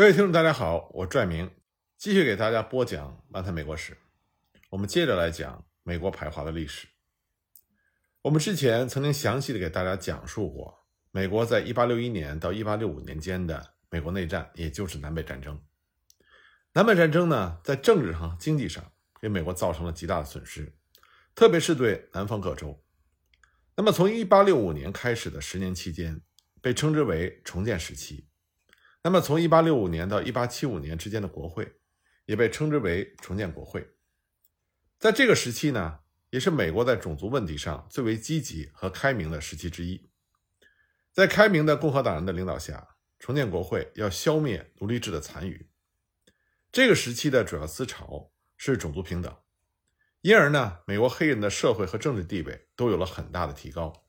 各位听众，大家好，我拽明继续给大家播讲《漫谈美国史》。我们接着来讲美国排华的历史。我们之前曾经详细的给大家讲述过美国在1861年到1865年间的美国内战，也就是南北战争。南北战争呢，在政治上、经济上给美国造成了极大的损失，特别是对南方各州。那么，从1865年开始的十年期间，被称之为重建时期。那么，从1865年到1875年之间的国会，也被称之为重建国会。在这个时期呢，也是美国在种族问题上最为积极和开明的时期之一。在开明的共和党人的领导下，重建国会要消灭奴隶制的残余。这个时期的主要思潮是种族平等，因而呢，美国黑人的社会和政治地位都有了很大的提高。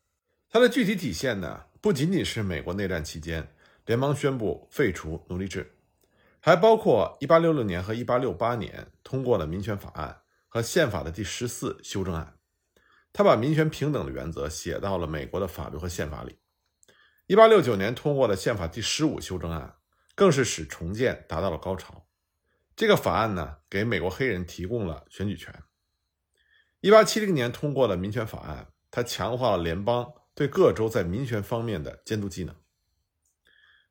它的具体体现呢，不仅仅是美国内战期间。联邦宣布废除奴隶制，还包括1866年和1868年通过的民权法案和宪法的第十四修正案。他把民权平等的原则写到了美国的法律和宪法里。1869年通过的宪法第十五修正案，更是使重建达到了高潮。这个法案呢，给美国黑人提供了选举权。1870年通过的民权法案，它强化了联邦对各州在民权方面的监督机能。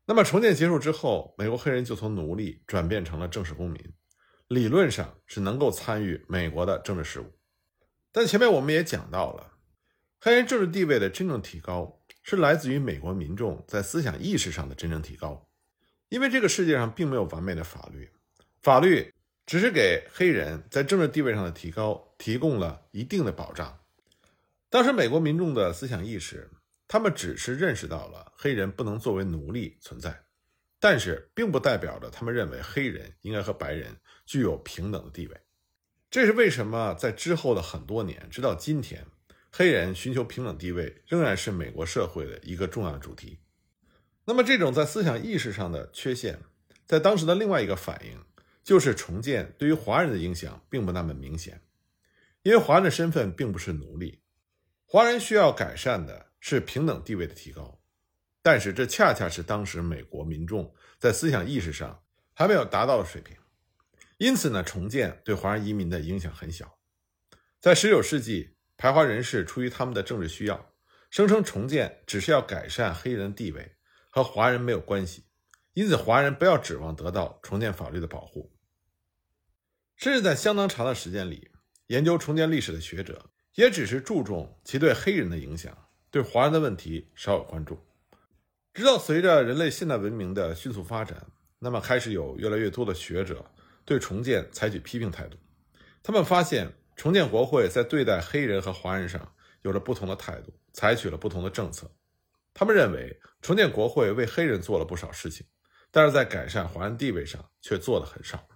那么重建结束之后，美国黑人就从奴隶转变成了正式公民，理论上是能够参与美国的政治事务。但前面我们也讲到了，黑人政治地位的真正提高是来自于美国民众在思想意识上的真正提高。因为这个世界上并没有完美的法律，法律只是给黑人在政治地位上的提高提供了一定的保障。当时美国民众的思想意识。他们只是认识到了黑人不能作为奴隶存在，但是并不代表着他们认为黑人应该和白人具有平等的地位。这是为什么在之后的很多年，直到今天，黑人寻求平等地位仍然是美国社会的一个重要主题。那么，这种在思想意识上的缺陷，在当时的另外一个反应就是重建对于华人的影响并不那么明显，因为华人的身份并不是奴隶，华人需要改善的。是平等地位的提高，但是这恰恰是当时美国民众在思想意识上还没有达到的水平。因此呢，重建对华人移民的影响很小。在19世纪，排华人士出于他们的政治需要，声称重建只是要改善黑人的地位，和华人没有关系。因此，华人不要指望得到重建法律的保护。甚至在相当长的时间里，研究重建历史的学者也只是注重其对黑人的影响。对华人的问题少有关注，直到随着人类现代文明的迅速发展，那么开始有越来越多的学者对重建采取批评态度。他们发现重建国会在对待黑人和华人上有着不同的态度，采取了不同的政策。他们认为重建国会为黑人做了不少事情，但是在改善华人地位上却做的很少。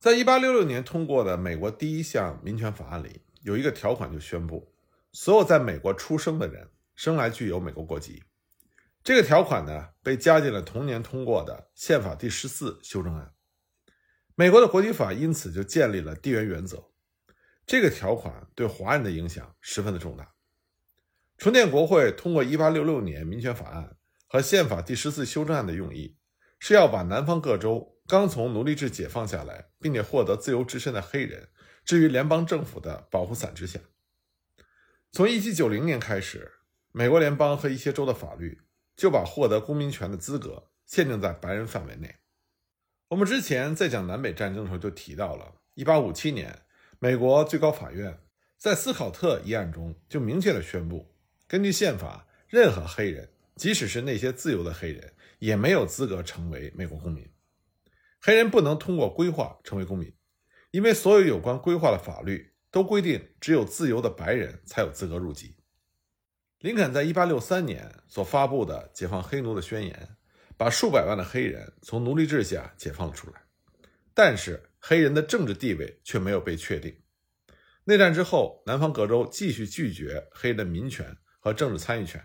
在一八六六年通过的美国第一项民权法案里，有一个条款就宣布。所有在美国出生的人生来具有美国国籍，这个条款呢被加进了同年通过的宪法第十四修正案。美国的国籍法因此就建立了地缘原则。这个条款对华人的影响十分的重大。重建国会通过1866年民权法案和宪法第十四修正案的用意，是要把南方各州刚从奴隶制解放下来并且获得自由之身的黑人置于联邦政府的保护伞之下。从一七九零年开始，美国联邦和一些州的法律就把获得公民权的资格限定在白人范围内。我们之前在讲南北战争的时候就提到了，一八五七年，美国最高法院在斯考特一案中就明确的宣布，根据宪法，任何黑人，即使是那些自由的黑人，也没有资格成为美国公民。黑人不能通过规划成为公民，因为所有有关规划的法律。都规定，只有自由的白人才有资格入籍。林肯在1863年所发布的解放黑奴的宣言，把数百万的黑人从奴隶制下解放了出来。但是，黑人的政治地位却没有被确定。内战之后，南方各州继续拒绝黑人的民权和政治参与权，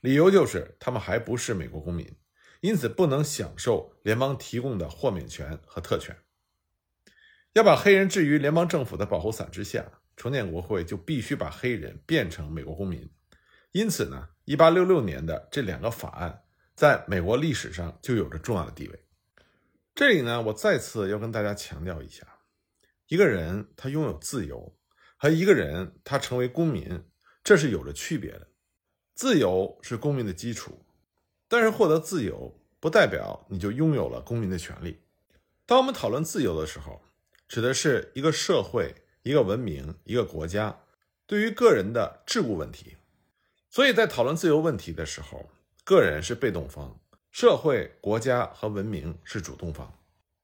理由就是他们还不是美国公民，因此不能享受联邦提供的豁免权和特权。要把黑人置于联邦政府的保护伞之下，重建国会就必须把黑人变成美国公民。因此呢，1866年的这两个法案在美国历史上就有着重要的地位。这里呢，我再次要跟大家强调一下，一个人他拥有自由，和一个人他成为公民，这是有着区别的。自由是公民的基础，但是获得自由不代表你就拥有了公民的权利。当我们讨论自由的时候，指的是一个社会、一个文明、一个国家对于个人的桎梏问题。所以在讨论自由问题的时候，个人是被动方。社会、国家和文明是主动方，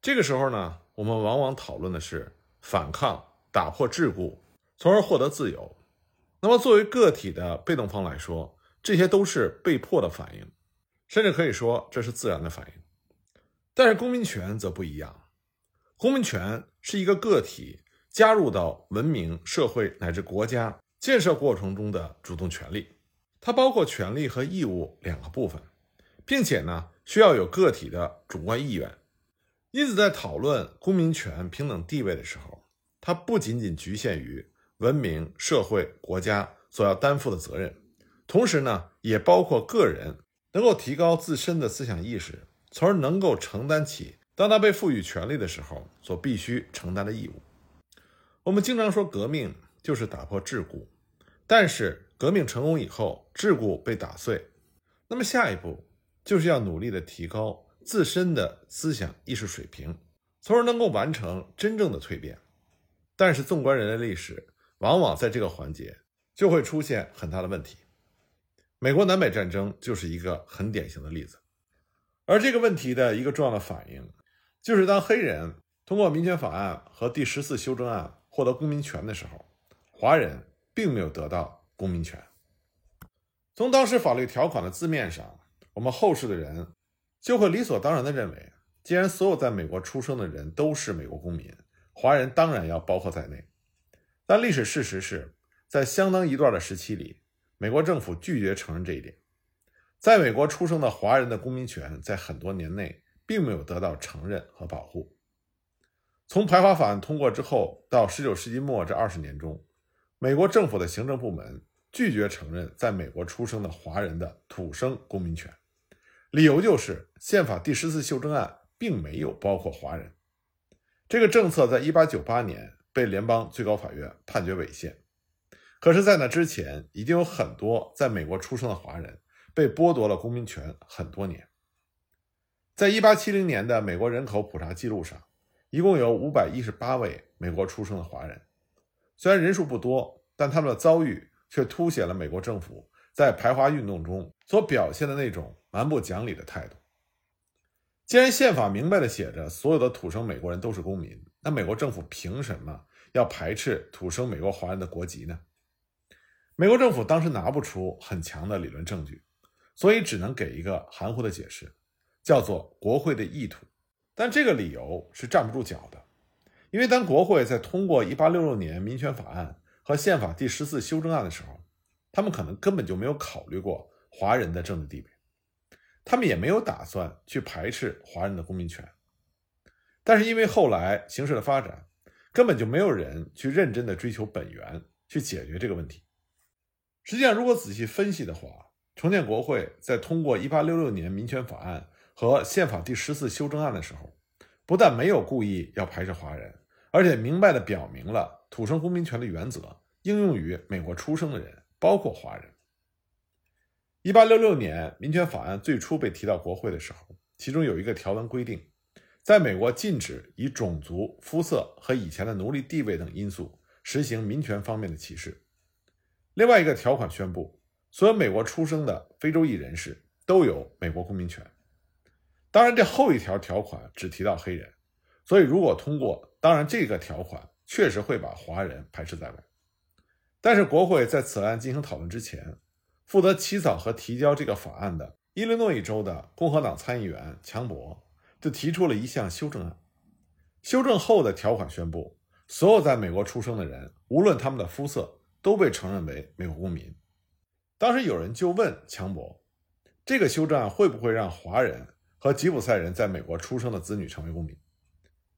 这个时候呢，我们往往讨论的是反抗、打破桎梏，从而获得自由。那么，作为个体的被动方来说，这些都是被迫的反应，甚至可以说这是自然的反应。但是，公民权则不一样，公民权是一个个体加入到文明、社会乃至国家建设过程中的主动权利，它包括权利和义务两个部分。并且呢，需要有个体的主观意愿。因此，在讨论公民权平等地位的时候，它不仅仅局限于文明、社会、国家所要担负的责任，同时呢，也包括个人能够提高自身的思想意识，从而能够承担起当他被赋予权利的时候所必须承担的义务。我们经常说，革命就是打破桎梏，但是革命成功以后，桎梏被打碎，那么下一步？就是要努力的提高自身的思想意识水平，从而能够完成真正的蜕变。但是，纵观人类历史，往往在这个环节就会出现很大的问题。美国南北战争就是一个很典型的例子。而这个问题的一个重要的反应，就是当黑人通过民权法案和第十四修正案获得公民权的时候，华人并没有得到公民权。从当时法律条款的字面上。我们后世的人就会理所当然地认为，既然所有在美国出生的人都是美国公民，华人当然要包括在内。但历史事实是，在相当一段的时期里，美国政府拒绝承认这一点。在美国出生的华人的公民权，在很多年内并没有得到承认和保护。从排华法案通过之后到19世纪末这二十年中，美国政府的行政部门拒绝承认在美国出生的华人的土生公民权。理由就是宪法第十四修正案并没有包括华人，这个政策在一八九八年被联邦最高法院判决违宪。可是，在那之前，已经有很多在美国出生的华人被剥夺了公民权很多年。在一八七零年的美国人口普查记录上，一共有五百一十八位美国出生的华人，虽然人数不多，但他们的遭遇却凸显了美国政府在排华运动中所表现的那种。蛮不讲理的态度。既然宪法明白的写着所有的土生美国人都是公民，那美国政府凭什么要排斥土生美国华人的国籍呢？美国政府当时拿不出很强的理论证据，所以只能给一个含糊的解释，叫做国会的意图。但这个理由是站不住脚的，因为当国会在通过1866年民权法案和宪法第十四修正案的时候，他们可能根本就没有考虑过华人的政治地位。他们也没有打算去排斥华人的公民权，但是因为后来形势的发展，根本就没有人去认真的追求本源，去解决这个问题。实际上，如果仔细分析的话，重建国会在通过1866年民权法案和宪法第十四修正案的时候，不但没有故意要排斥华人，而且明白的表明了土生公民权的原则应用于美国出生的人，包括华人。一八六六年民权法案最初被提到国会的时候，其中有一个条文规定，在美国禁止以种族、肤色和以前的奴隶地位等因素实行民权方面的歧视。另外一个条款宣布，所有美国出生的非洲裔人士都有美国公民权。当然，这后一条条款只提到黑人，所以如果通过，当然这个条款确实会把华人排斥在外。但是国会在此案进行讨论之前。负责起草和提交这个法案的伊利诺伊州的共和党参议员强伯就提出了一项修正案。修正后的条款宣布，所有在美国出生的人，无论他们的肤色，都被承认为美国公民。当时有人就问强伯，这个修正案会不会让华人和吉普赛人在美国出生的子女成为公民？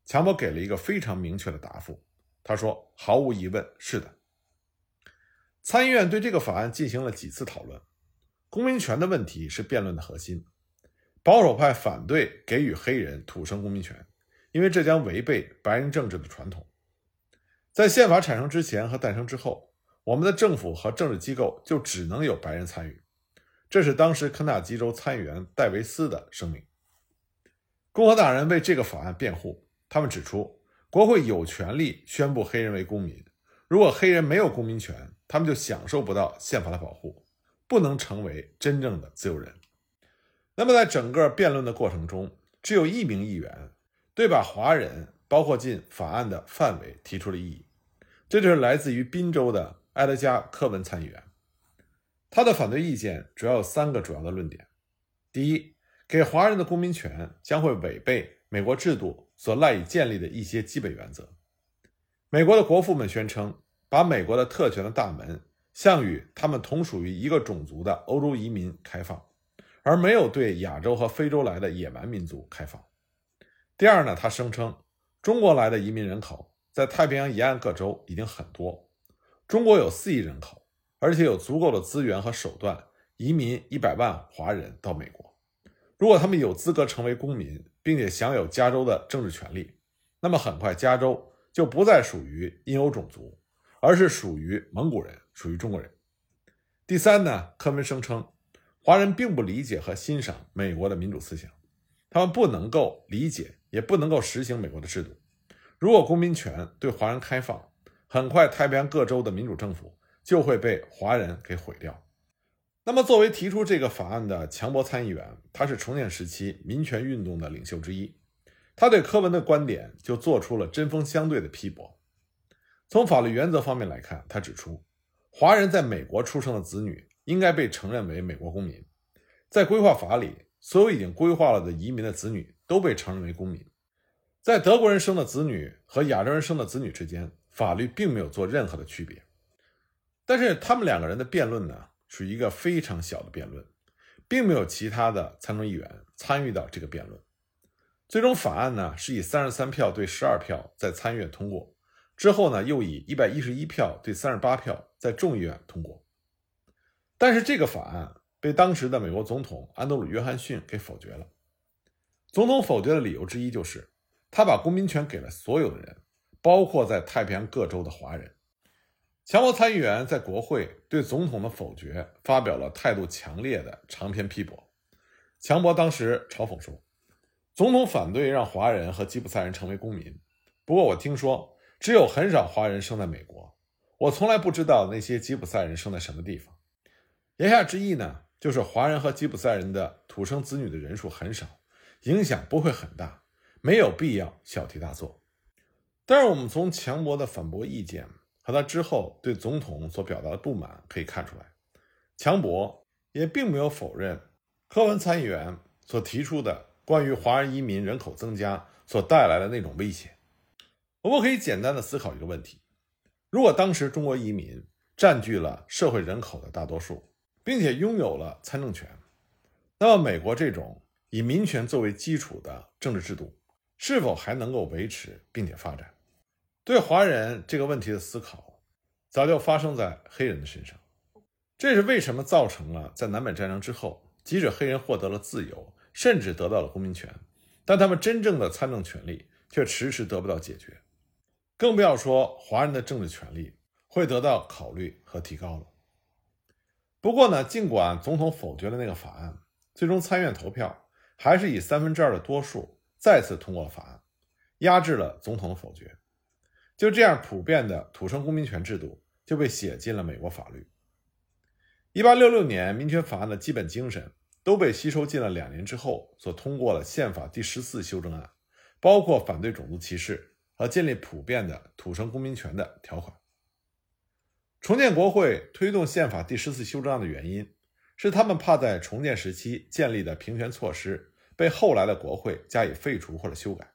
强伯给了一个非常明确的答复，他说：“毫无疑问，是的。”参议院对这个法案进行了几次讨论，公民权的问题是辩论的核心，保守派反对给予黑人土生公民权，因为这将违背白人政治的传统。在宪法产生之前和诞生之后，我们的政府和政治机构就只能有白人参与。这是当时肯塔基州参议员戴维斯的声明。共和党人为这个法案辩护，他们指出，国会有权利宣布黑人为公民。如果黑人没有公民权，他们就享受不到宪法的保护，不能成为真正的自由人。那么，在整个辩论的过程中，只有一名议员对把华人包括进法案的范围提出了异议，这就是来自于宾州的埃德加·科文参议员。他的反对意见主要有三个主要的论点：第一，给华人的公民权将会违背美国制度所赖以建立的一些基本原则。美国的国父们宣称，把美国的特权的大门向与他们同属于一个种族的欧洲移民开放，而没有对亚洲和非洲来的野蛮民族开放。第二呢，他声称，中国来的移民人口在太平洋沿岸各州已经很多，中国有四亿人口，而且有足够的资源和手段移民一百万华人到美国。如果他们有资格成为公民，并且享有加州的政治权利，那么很快加州。就不再属于印欧种族，而是属于蒙古人，属于中国人。第三呢，科文声称，华人并不理解和欣赏美国的民主思想，他们不能够理解，也不能够实行美国的制度。如果公民权对华人开放，很快太平洋各州的民主政府就会被华人给毁掉。那么，作为提出这个法案的强博参议员，他是重建时期民权运动的领袖之一。他对柯文的观点就做出了针锋相对的批驳。从法律原则方面来看，他指出，华人在美国出生的子女应该被承认为美国公民。在规划法里，所有已经规划了的移民的子女都被承认为公民。在德国人生的子女和亚洲人生的子女之间，法律并没有做任何的区别。但是他们两个人的辩论呢，属于一个非常小的辩论，并没有其他的参众议员参与到这个辩论。最终法案呢是以三十三票对十二票在参议院通过，之后呢又以一百一十一票对三十八票在众议院通过。但是这个法案被当时的美国总统安德鲁·约翰逊给否决了。总统否决的理由之一就是他把公民权给了所有的人，包括在太平洋各州的华人。强国参议员在国会对总统的否决发表了态度强烈的长篇批驳。强博当时嘲讽说。总统反对让华人和吉普赛人成为公民，不过我听说只有很少华人生在美国，我从来不知道那些吉普赛人生在什么地方。言下之意呢，就是华人和吉普赛人的土生子女的人数很少，影响不会很大，没有必要小题大做。但是我们从强博的反驳意见和他之后对总统所表达的不满可以看出来，强博也并没有否认科文参议员所提出的。关于华人移民人口增加所带来的那种威胁，我们可以简单的思考一个问题：如果当时中国移民占据了社会人口的大多数，并且拥有了参政权，那么美国这种以民权作为基础的政治制度是否还能够维持并且发展？对华人这个问题的思考，早就发生在黑人的身上。这是为什么造成了在南北战争之后，即使黑人获得了自由。甚至得到了公民权，但他们真正的参政权利却迟迟得不到解决，更不要说华人的政治权利会得到考虑和提高了。不过呢，尽管总统否决了那个法案，最终参院投票还是以三分之二的多数再次通过法案，压制了总统的否决。就这样，普遍的土生公民权制度就被写进了美国法律。一八六六年民权法案的基本精神。都被吸收进了两年之后所通过的宪法第十四修正案，包括反对种族歧视和建立普遍的土生公民权的条款。重建国会推动宪法第十四修正案的原因是，他们怕在重建时期建立的平权措施被后来的国会加以废除或者修改。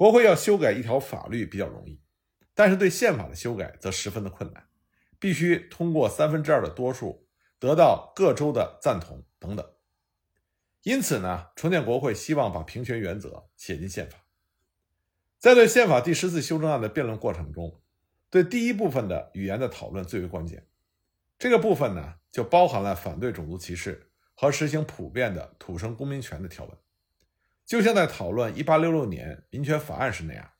国会要修改一条法律比较容易，但是对宪法的修改则十分的困难，必须通过三分之二的多数，得到各州的赞同。等等，因此呢，重建国会希望把平权原则写进宪法。在对宪法第十次修正案的辩论过程中，对第一部分的语言的讨论最为关键。这个部分呢，就包含了反对种族歧视和实行普遍的土生公民权的条文。就像在讨论1866年民权法案时那样，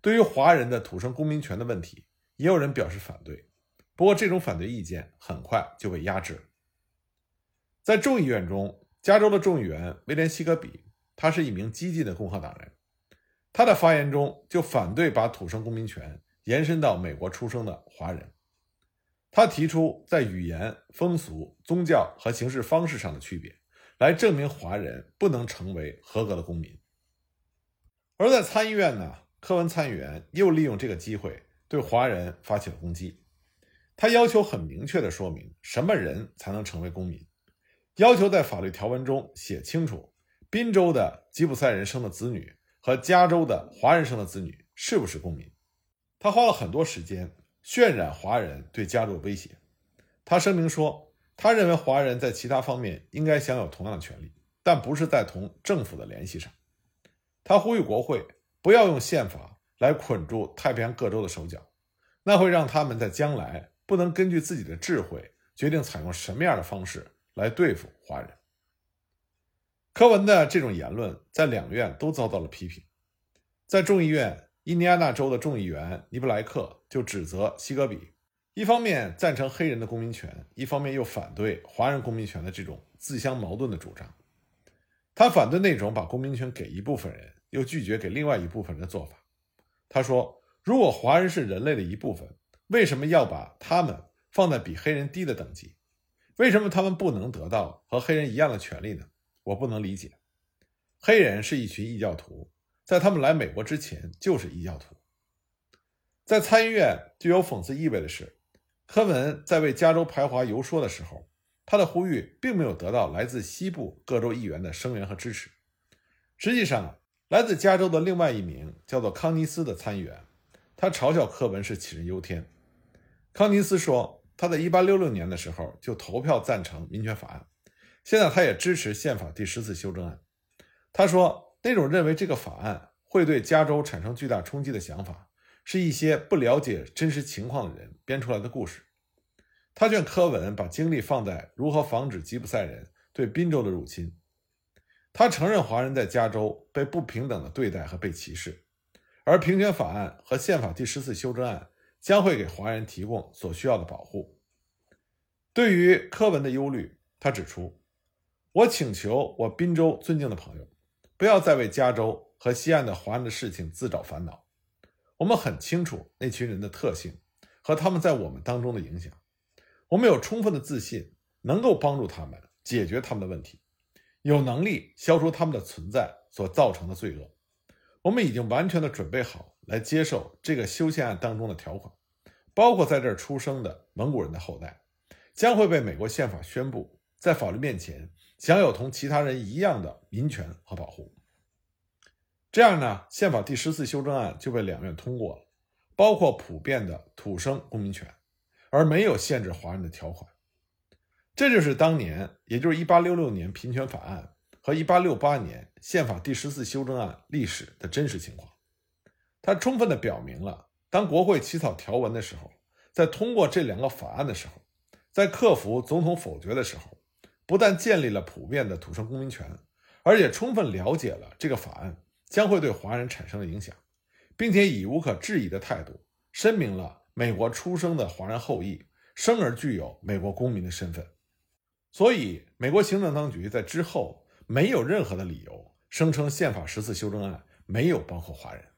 对于华人的土生公民权的问题，也有人表示反对。不过，这种反对意见很快就被压制。在众议院中，加州的众议员威廉·希格比，他是一名激进的共和党人，他的发言中就反对把土生公民权延伸到美国出生的华人。他提出在语言、风俗、宗教和行事方式上的区别。来证明华人不能成为合格的公民。而在参议院呢，科文参议员又利用这个机会对华人发起了攻击。他要求很明确的说明什么人才能成为公民，要求在法律条文中写清楚宾州的吉普赛人生的子女和加州的华人生的子女是不是公民。他花了很多时间渲染华人对加州的威胁。他声明说。他认为华人在其他方面应该享有同样的权利，但不是在同政府的联系上。他呼吁国会不要用宪法来捆住太平洋各州的手脚，那会让他们在将来不能根据自己的智慧决定采用什么样的方式来对付华人。柯文的这种言论在两院都遭到了批评。在众议院，印第安纳州的众议员尼布莱克就指责西格比。一方面赞成黑人的公民权，一方面又反对华人公民权的这种自相矛盾的主张。他反对那种把公民权给一部分人，又拒绝给另外一部分人的做法。他说：“如果华人是人类的一部分，为什么要把他们放在比黑人低的等级？为什么他们不能得到和黑人一样的权利呢？我不能理解。黑人是一群异教徒，在他们来美国之前就是异教徒。”在参议院具有讽刺意味的是。柯文在为加州排华游说的时候，他的呼吁并没有得到来自西部各州议员的声援和支持。实际上，来自加州的另外一名叫做康尼斯的参议员，他嘲笑柯文是杞人忧天。康尼斯说，他在1866年的时候就投票赞成民权法案，现在他也支持宪法第十次修正案。他说，那种认为这个法案会对加州产生巨大冲击的想法。是一些不了解真实情况的人编出来的故事。他劝柯文把精力放在如何防止吉普赛人对宾州的入侵。他承认华人在加州被不平等的对待和被歧视，而平权法案和宪法第十次修正案将会给华人提供所需要的保护。对于柯文的忧虑，他指出：“我请求我宾州尊敬的朋友，不要再为加州和西岸的华人的事情自找烦恼。”我们很清楚那群人的特性和他们在我们当中的影响，我们有充分的自信能够帮助他们解决他们的问题，有能力消除他们的存在所造成的罪恶。我们已经完全的准备好来接受这个修宪案当中的条款，包括在这儿出生的蒙古人的后代将会被美国宪法宣布在法律面前享有同其他人一样的民权和保护。这样呢，宪法第十次修正案就被两院通过了，包括普遍的土生公民权，而没有限制华人的条款。这就是当年，也就是一八六六年平权法案和一八六八年宪法第十四修正案历史的真实情况。它充分的表明了，当国会起草条文的时候，在通过这两个法案的时候，在克服总统否决的时候，不但建立了普遍的土生公民权，而且充分了解了这个法案。将会对华人产生的影响，并且以无可置疑的态度声明了美国出生的华人后裔生而具有美国公民的身份。所以，美国行政当局在之后没有任何的理由声称宪法十四修正案没有包括华人。